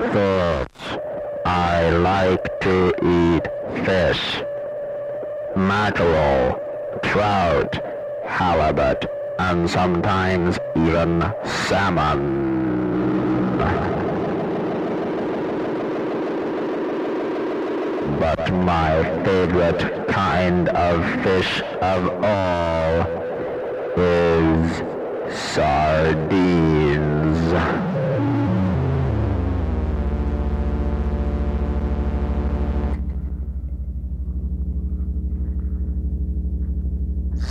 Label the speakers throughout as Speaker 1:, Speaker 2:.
Speaker 1: Thoughts. I like to eat fish, mackerel, trout, halibut, and sometimes even salmon. But my favorite kind of fish of all is sardines.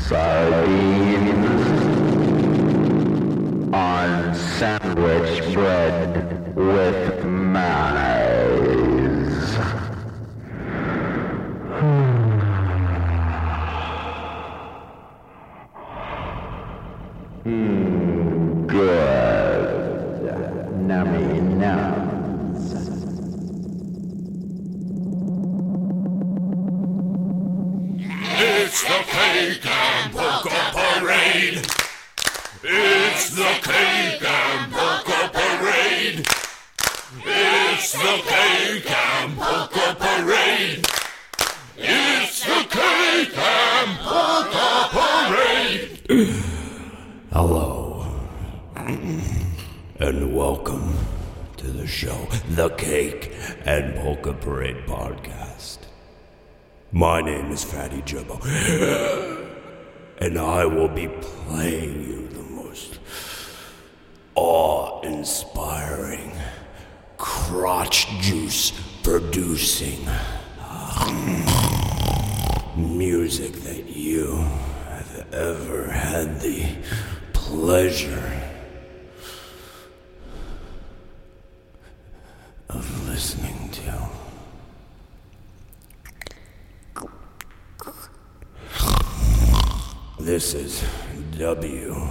Speaker 1: Sardines on sandwich bread with
Speaker 2: Hello, and welcome to the show, The Cake and Polka Parade Podcast. My name is Fatty Jumbo, and I will be playing you the most awe inspiring, crotch juice producing um, music that you ever had the pleasure of listening to. This is WFMU.org.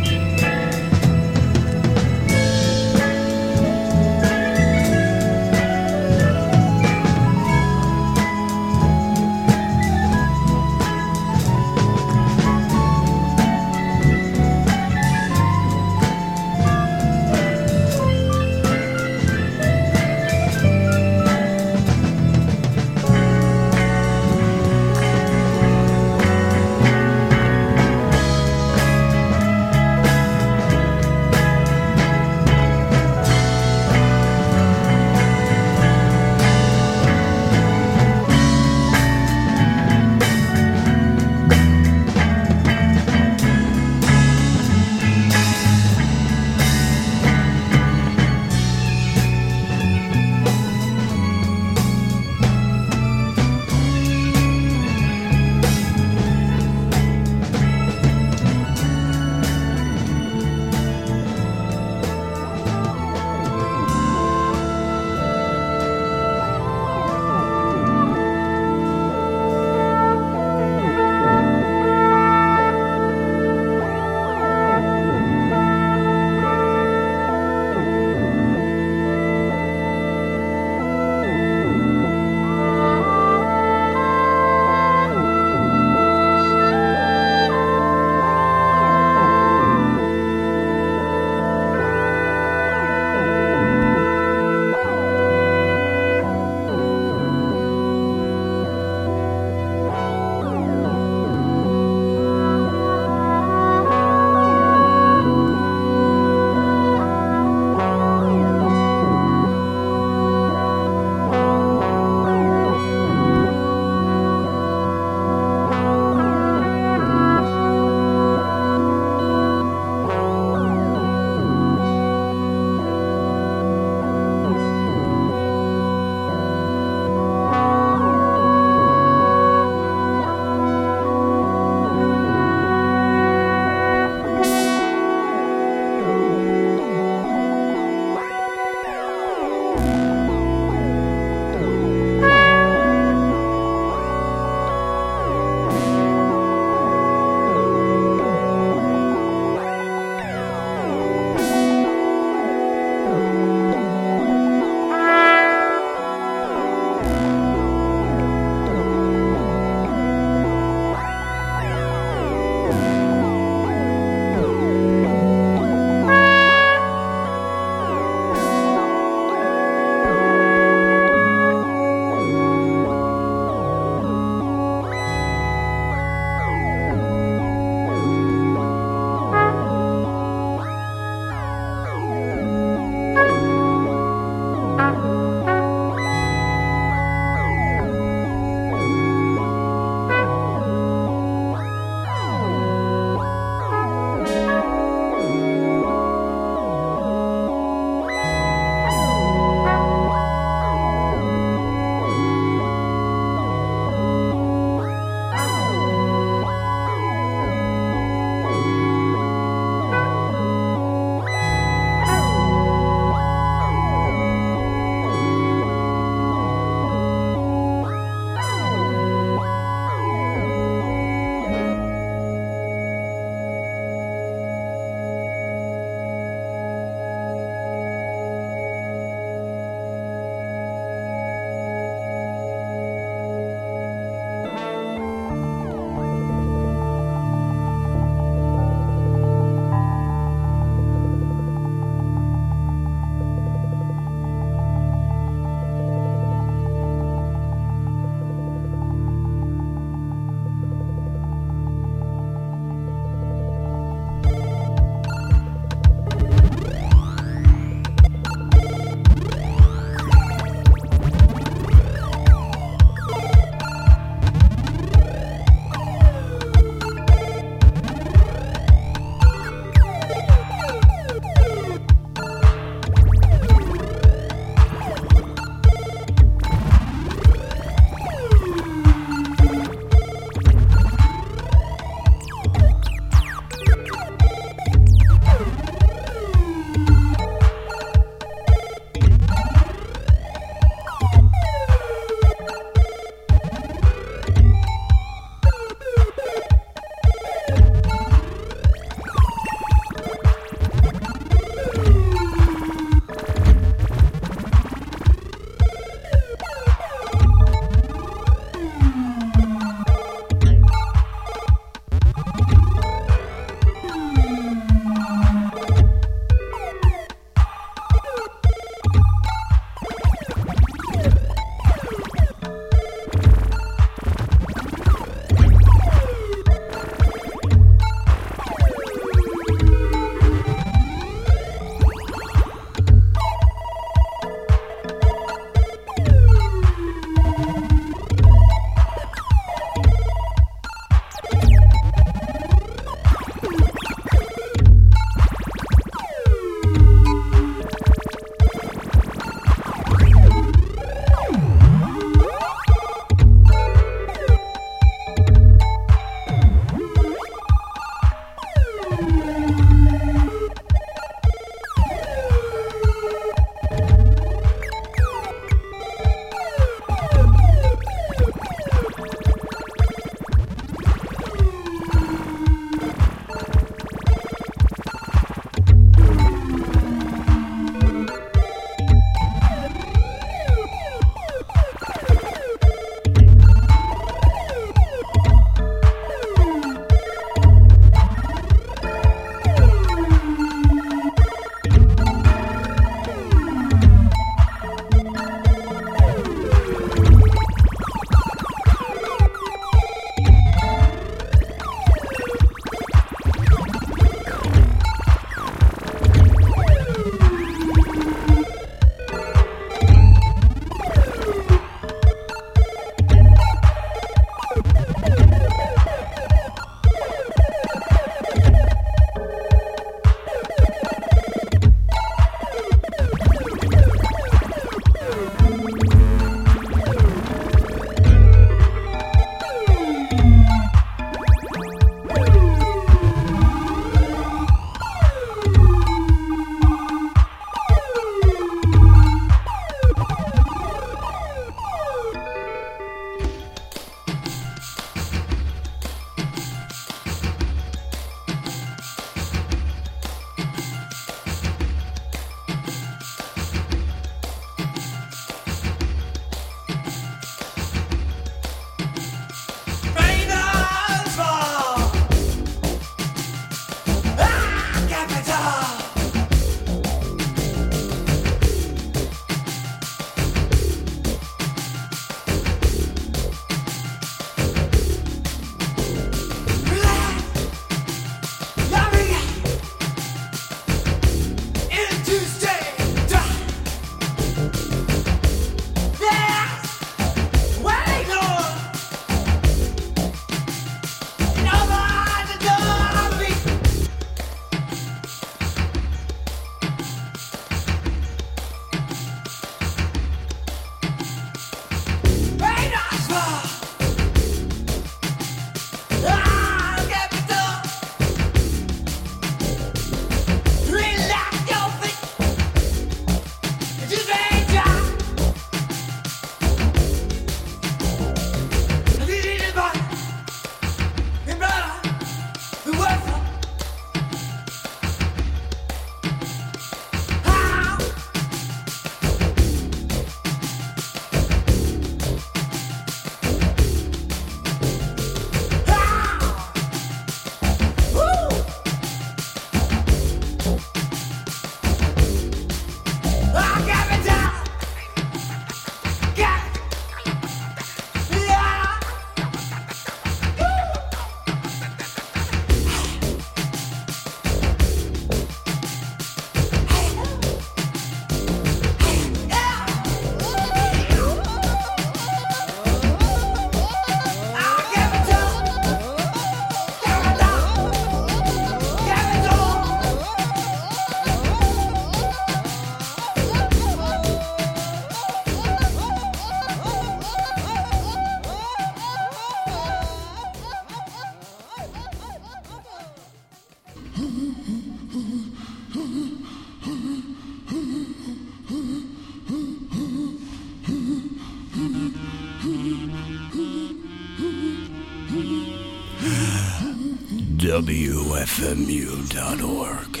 Speaker 2: WFMU.org.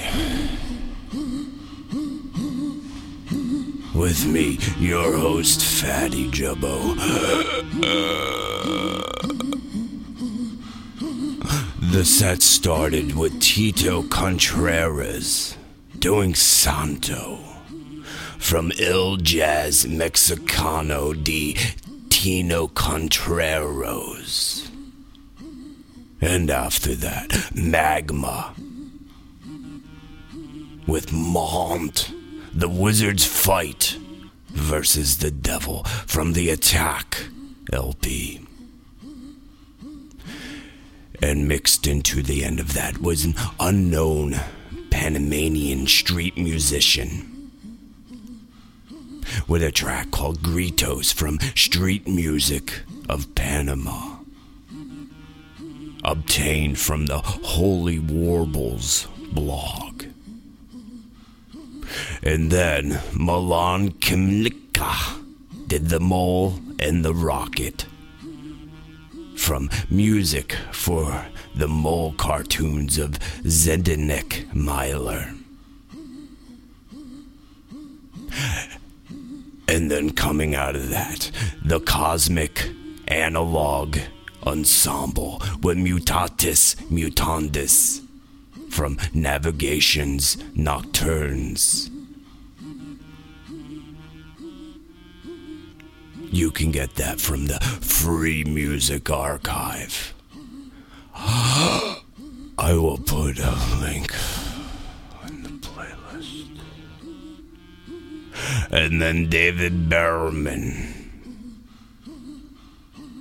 Speaker 2: With me, your host, Fatty Jubbo. The set started with Tito Contreras doing Santo from El Jazz Mexicano de Tino Contreras. And after that, Magma with Maahnt, the Wizard's Fight versus the Devil from the Attahk LP. And mixed into the end of that was an unknown Panamanian street musician with a track called Gritos from Street Music of Panama. Obtained from the Holy Warbles blog. And then Milan Kymlicka did The Mole and the Rocket. From music for the mole cartoons of Zdenek Miler. And then coming out of that, the Cosmic Analog Ensemble with Mutatis Mutandis from Navigations Nocturnes. You can get that from the Free Music Archive. I will put a link in the playlist. And then David Behrman.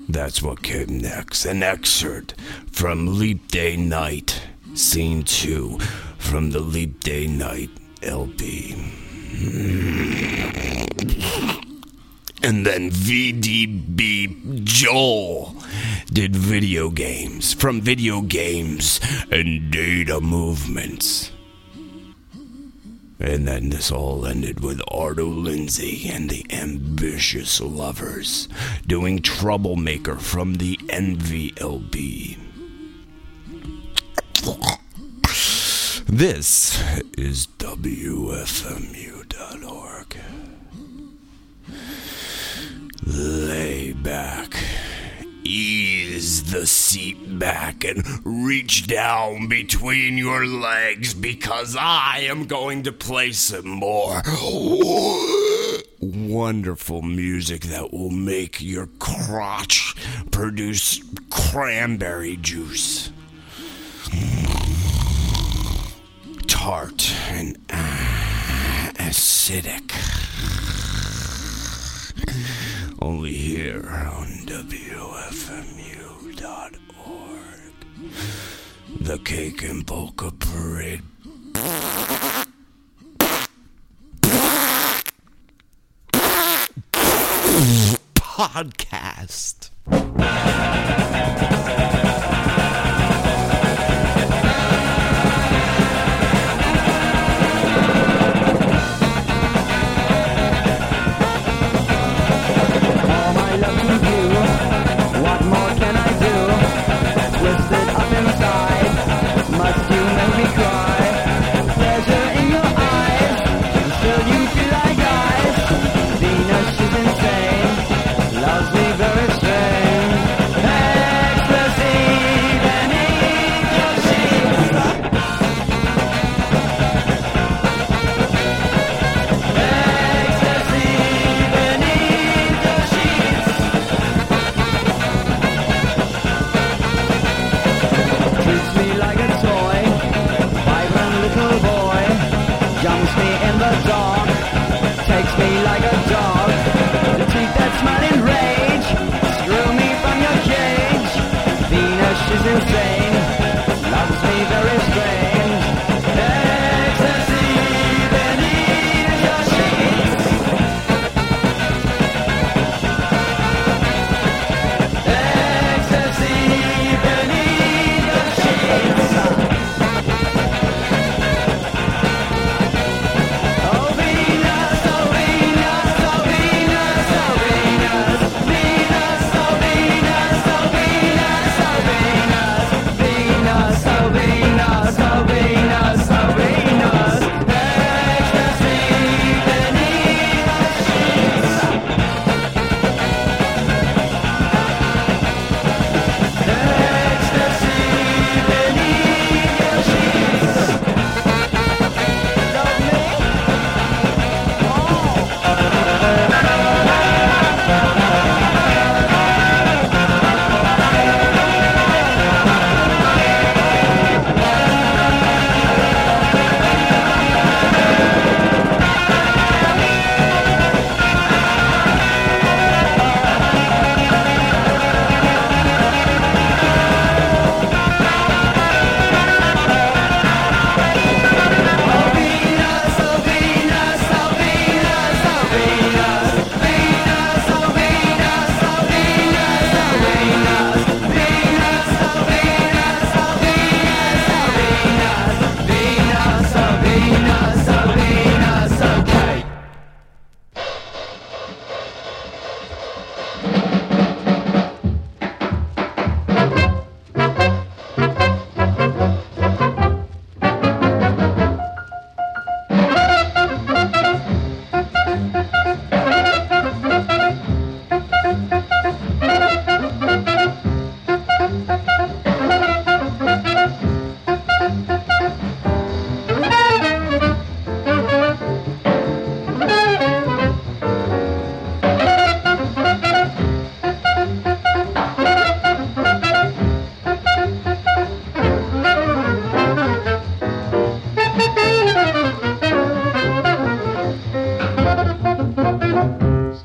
Speaker 2: That's what came next. An excerpt from Leap Day Night, Scene 2, from the Leap Day Night LP. And then VDB Joel did video games from video games and data movements. And then this all ended with Arto Lindsay and the Ambitious Lovers doing Troublemaker from the Envy LP. This is WFMU.org. Lay back. Ease the seat back and reach down between your legs because I am going to play some more wonderful music that will make your crotch produce cranberry juice. Tart and acidic only here on WFMU.org. The Cake and Polka Parade. Podcast.
Speaker 3: is insane.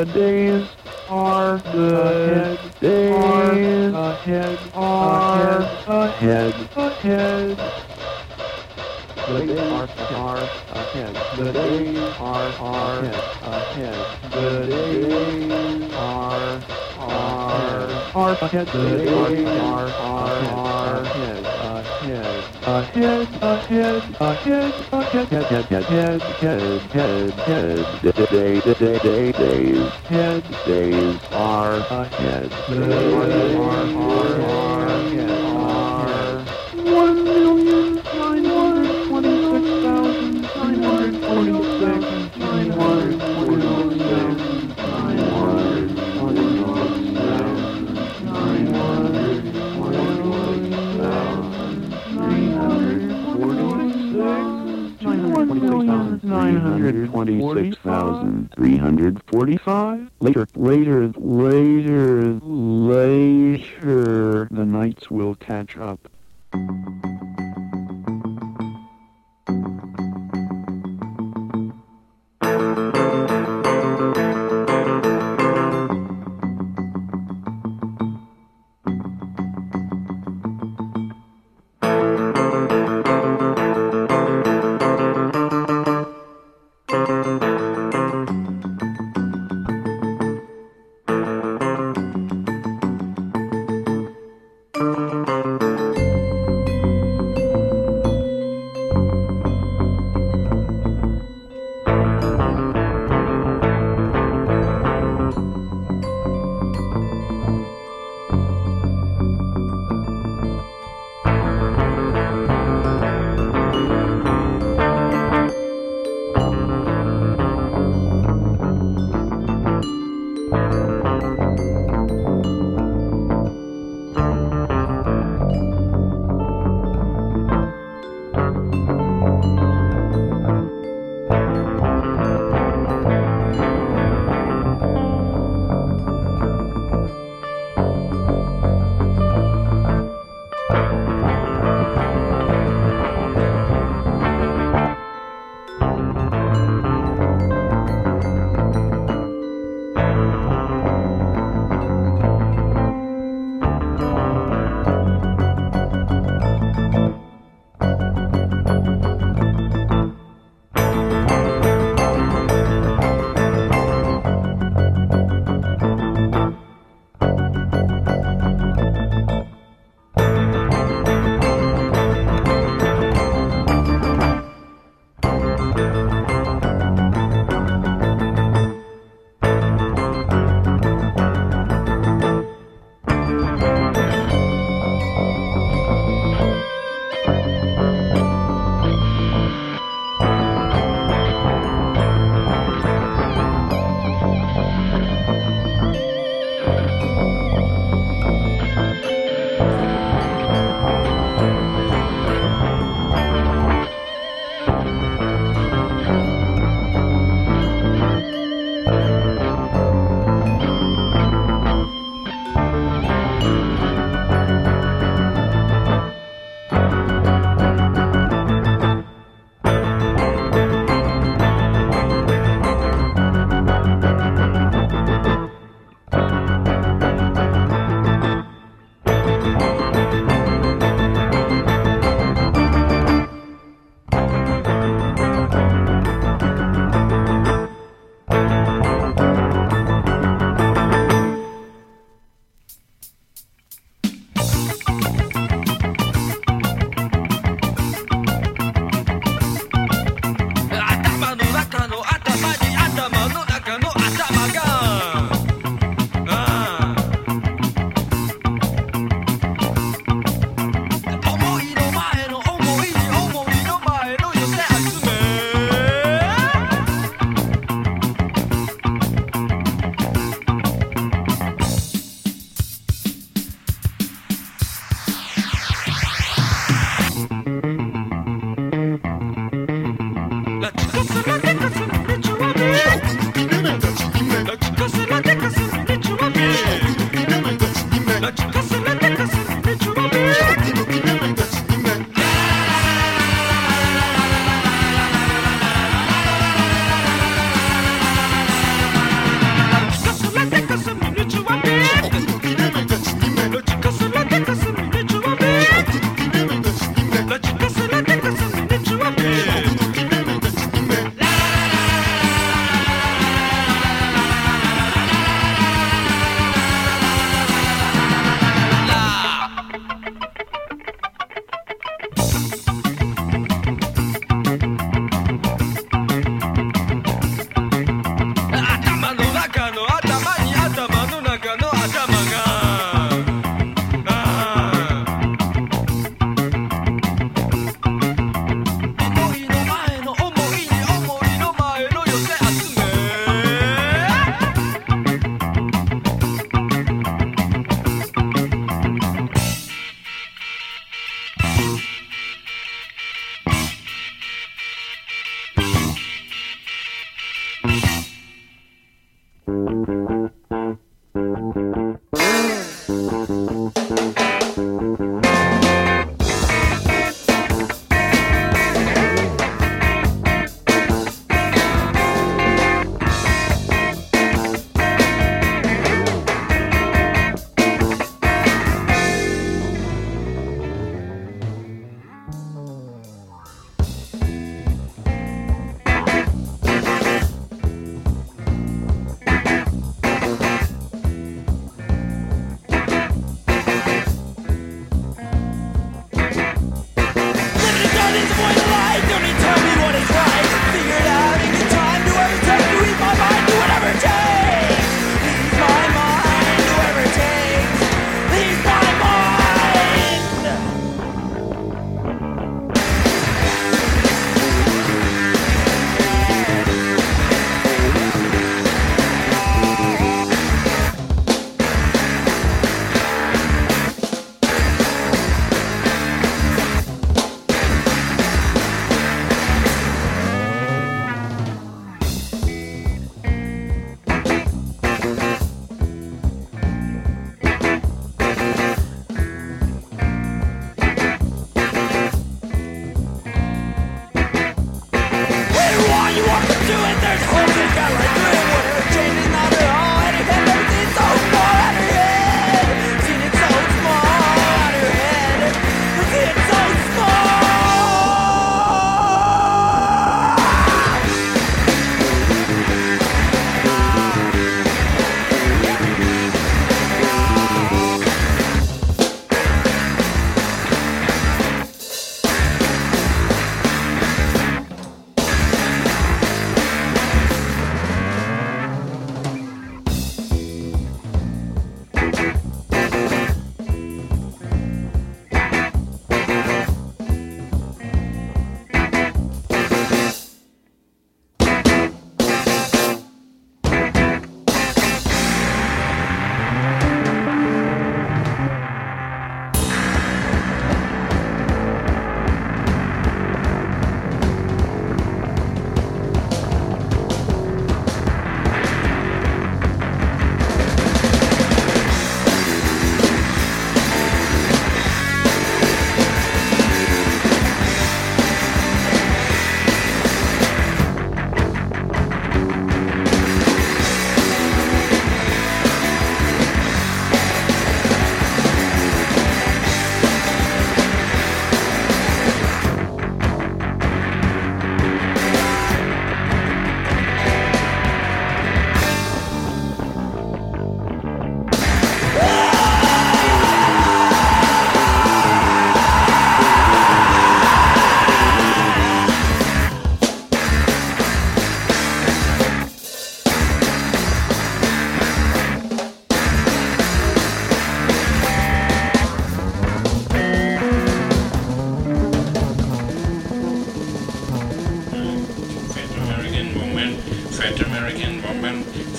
Speaker 4: The days are the days ahead. are ahead. Ahead. The days are are ahead. The days are are ahead. The days are are are ahead. The days are are are ahead. Ahead. Ahead ahead ahead Head days are ahead. Head Days are ahead. 1345. Later, later, later, later, the knights will catch up.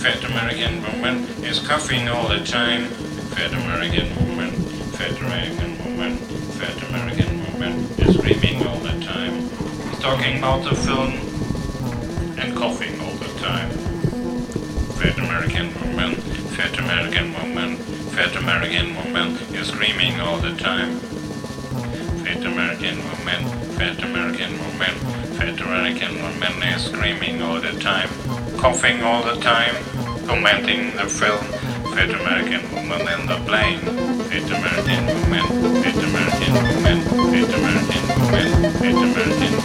Speaker 5: Fat American woman is coughing all the time. Fat American woman, fat American woman, fat American woman is screaming all the time. Talking about the film and coughing all the time. Fat American woman, fat American woman, fat American woman is screaming all the time. Fat American woman, fat American woman, American woman screaming all the time, coughing all the time, commenting the film. Fat American woman in the plane. Fat American woman, fat American woman, fat American woman, fat American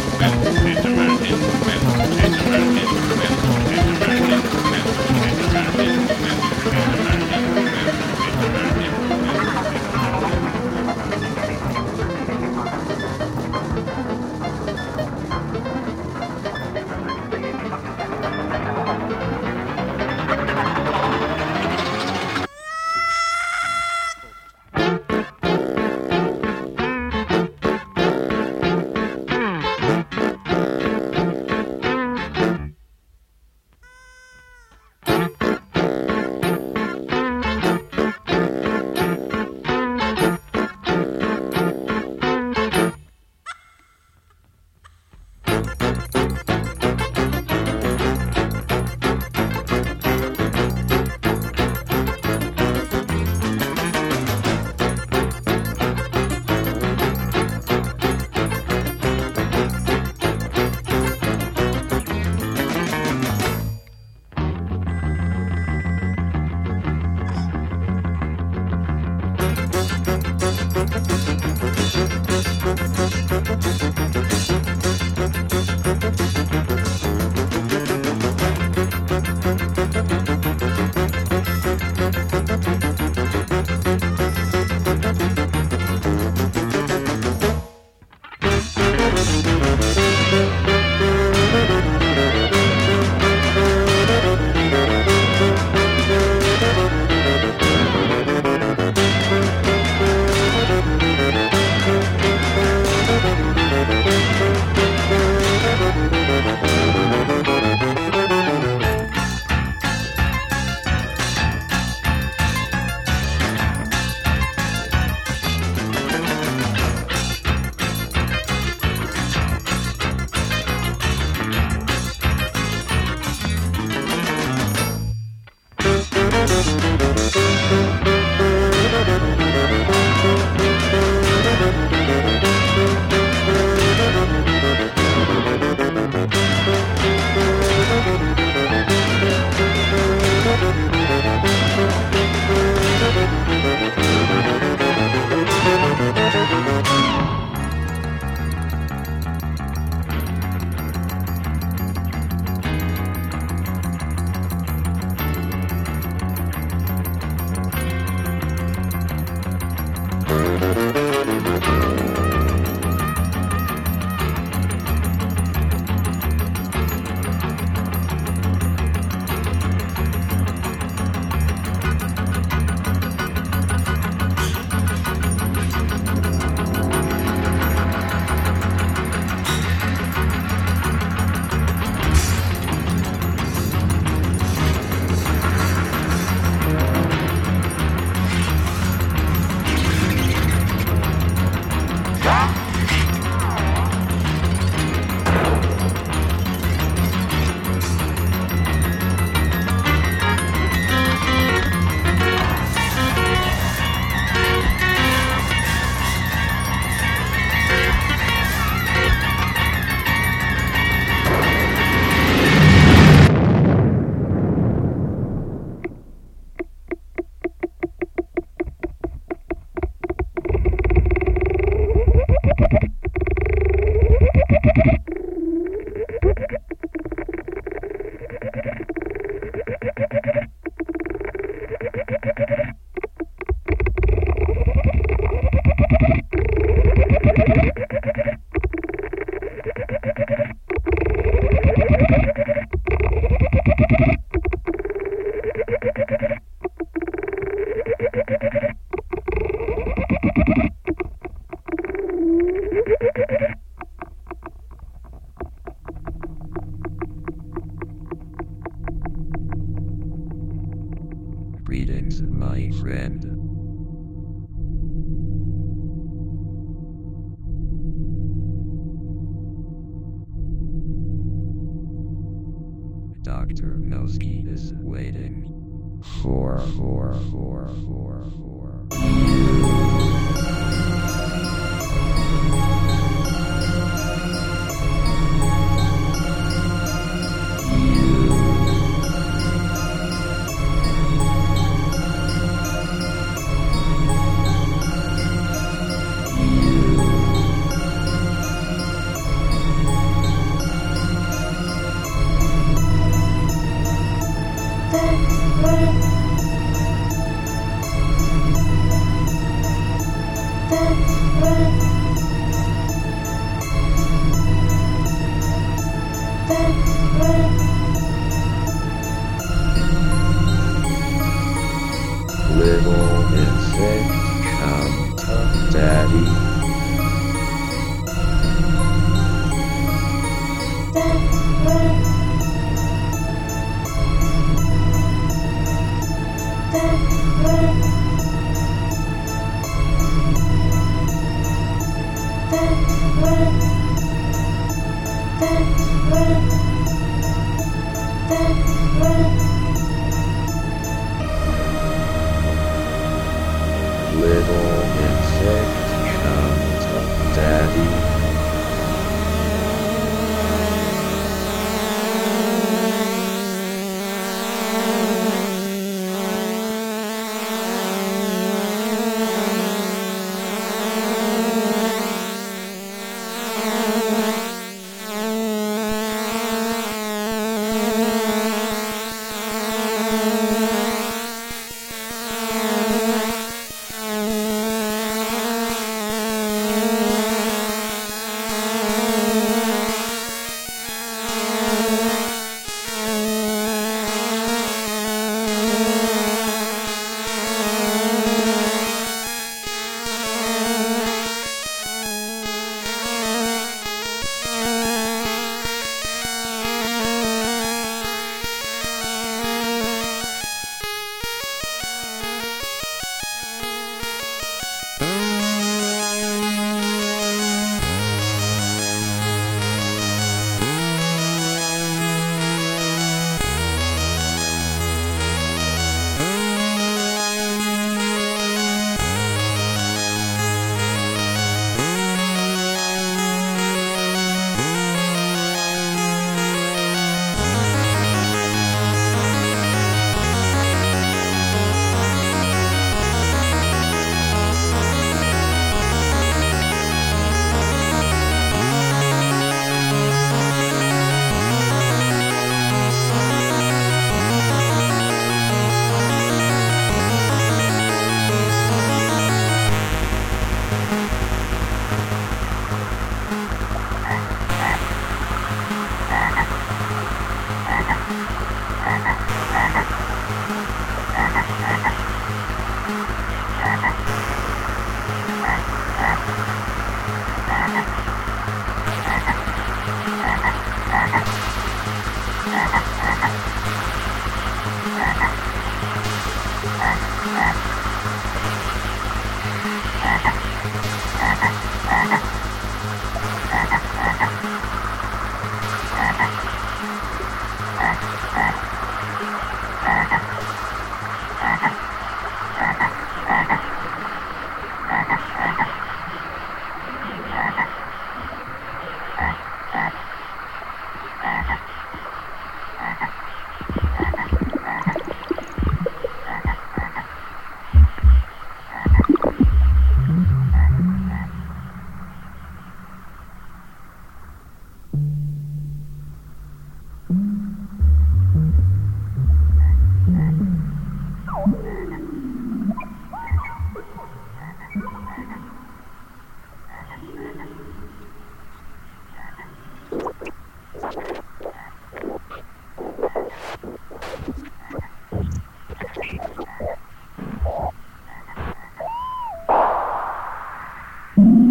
Speaker 6: Mm-hmm.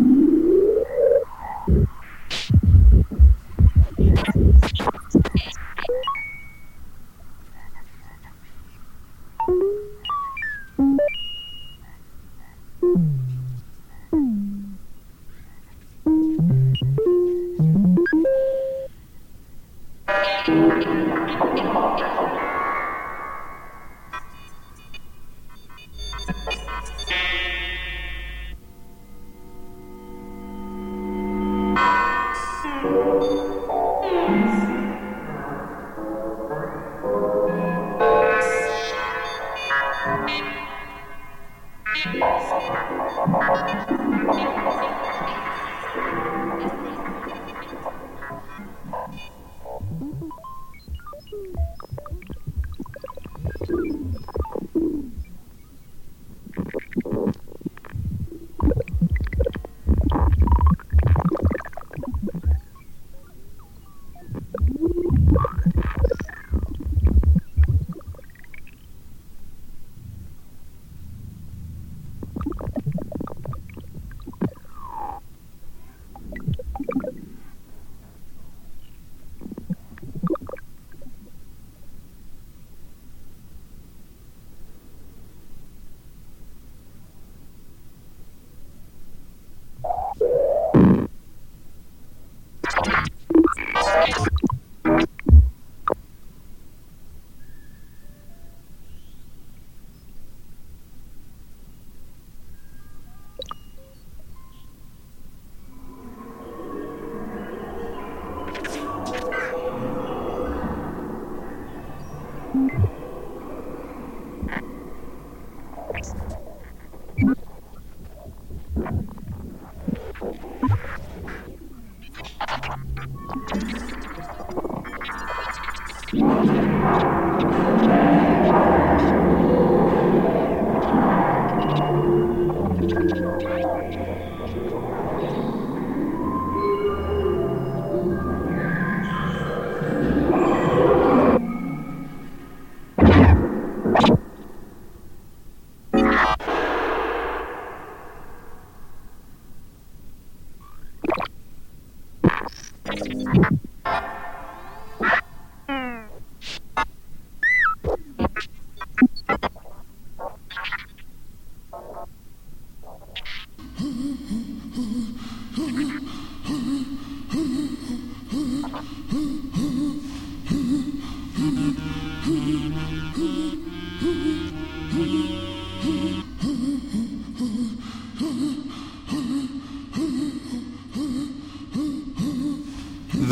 Speaker 6: Thanks.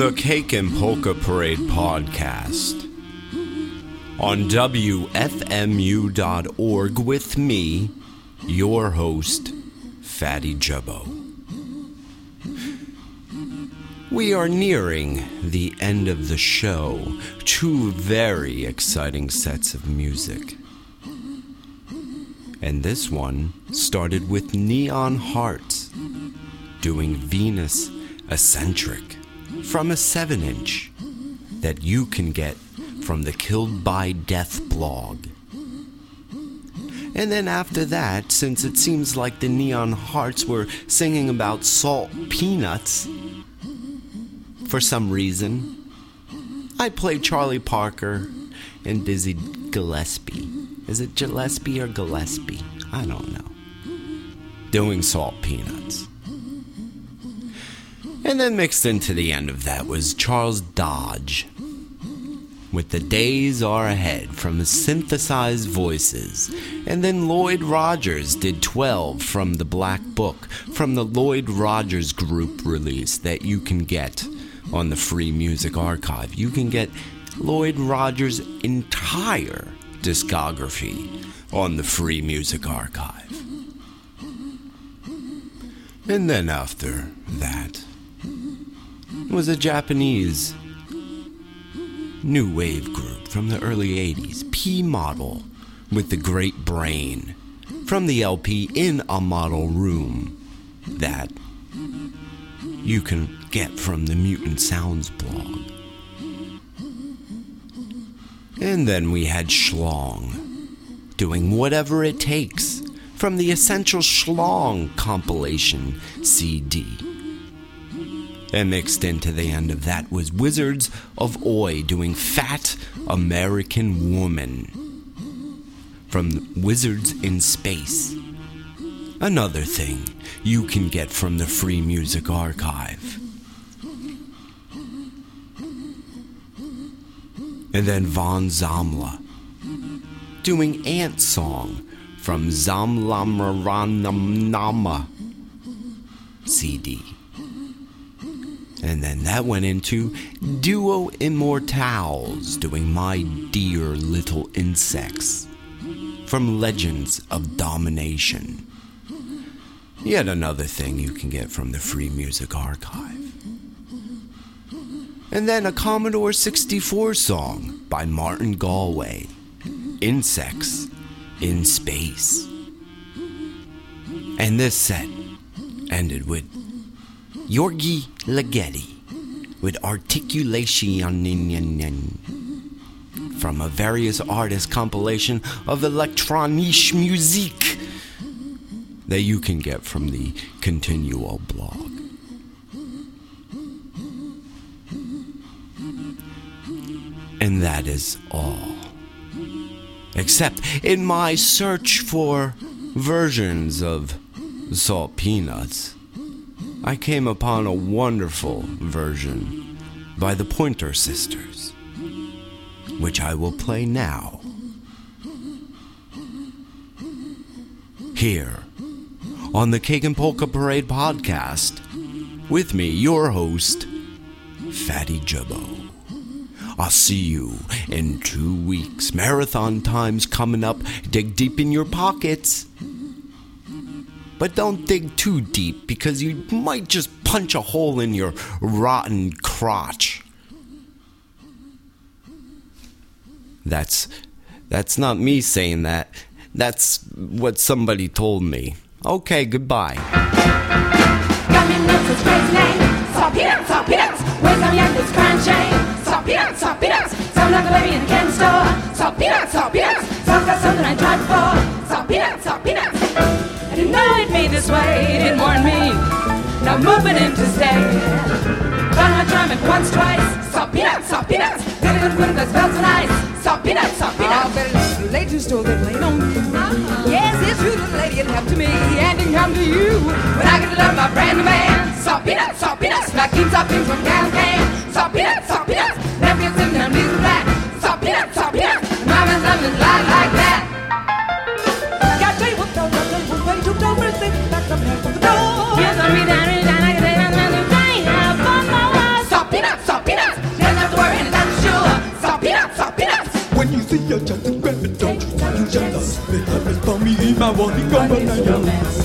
Speaker 2: The Cake and Polka Parade podcast on WFMU.org with me, your host, Fatty Jubbo. We are nearing the end of the show. Two very exciting sets of music. And this one started with Neon Hearts doing Venus Eccentric from a 7 inch that you can get from the Killed by Death blog. And then after that, since it seems like the Neon Hearts were singing about salt peanuts for some reason, I played Charlie Parker and Dizzy Gillespie. Is it Gillespie or Gillespie? I don't know. Doing salt peanuts. And then mixed into the end of that was Charles Dodge with The Days Are Ahead from synthesized voices. And then Lloyd Rodgers did 12 from the Black Book from the Lloyd Rodgers Group release that you can get on the Free Music Archive. You can get Lloyd Rodgers' entire discography on the Free Music Archive. And then after that was a Japanese new wave group from the early 80s, P Model, with the Great Brain, from the LP In a Model Room, that you can get from the Mutant Sounds blog. And then we had Schlong, doing whatever it takes from the Essential Schlong compilation CD. And mixed into the end of that was Wizards of Oi doing Fat American Woman from Wizards in Space. Another thing you can get from the Free Music Archive. And then Von Zamla doing Ant Song from Zamlamaranamnama CD. And then that went into Duo Immortals doing My Dear Little Insects from Legends of Domination. Yet another thing you can get from the Free Music Archive. And then a Commodore 64 song by Martin Galway Insects in Space. And this set ended with Gyorgy Ligeti with Articulation from a various artist compilation of electronic music that you can get from the Continuo blog. And that is all. Except in my search for versions of Salt Peanuts, I came upon a wonderful version by the Pointer Sisters, which I will play now. Here on the Cake and Polka Parade podcast, with me, your host, Fatty Jubbo. I'll see you in two weeks. Marathon time's coming up. Dig deep in your pockets. But don't dig too deep because you might just punch a hole in your rotten crotch. That's that's not me saying that. That's what somebody told me. Okay, goodbye.
Speaker 7: Got me nuts, it's crazy name. Salt peanuts, salt peanuts. Where's my young, it's crime shame. Salt peanuts, salt peanuts. Sound like a baby in a candy store. Salt peanuts, salt peanuts. Sounds like something I tried before. Salt peanuts, salt peanuts. I didn't know it'd be this way. It didn't warn me. Now moving in to stay. Found my charm once, twice. Salt peanuts, salt peanuts. Got a good window that smells so nice. Salt peanuts, salt peanuts. Oh, but the lady stole that late on you. Yes, it's true, the lady it happened to me and didn't come to you. When I get to love my brand new man, salt peanuts, salt peanuts, like keeps salt peanuts from can can. Salt peanuts, salt peanuts,
Speaker 8: You see a child grab it, don't you you jealous? It happens for me, my one, go banana.
Speaker 7: Now it's time to stop and wonder why.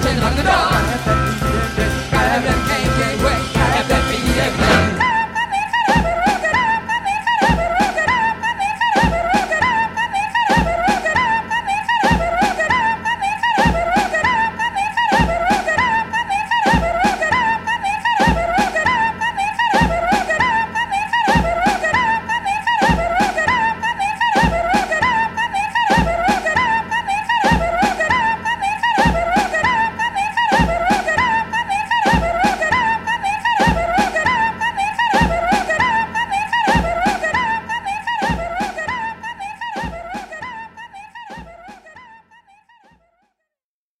Speaker 7: 전쟁 갑니다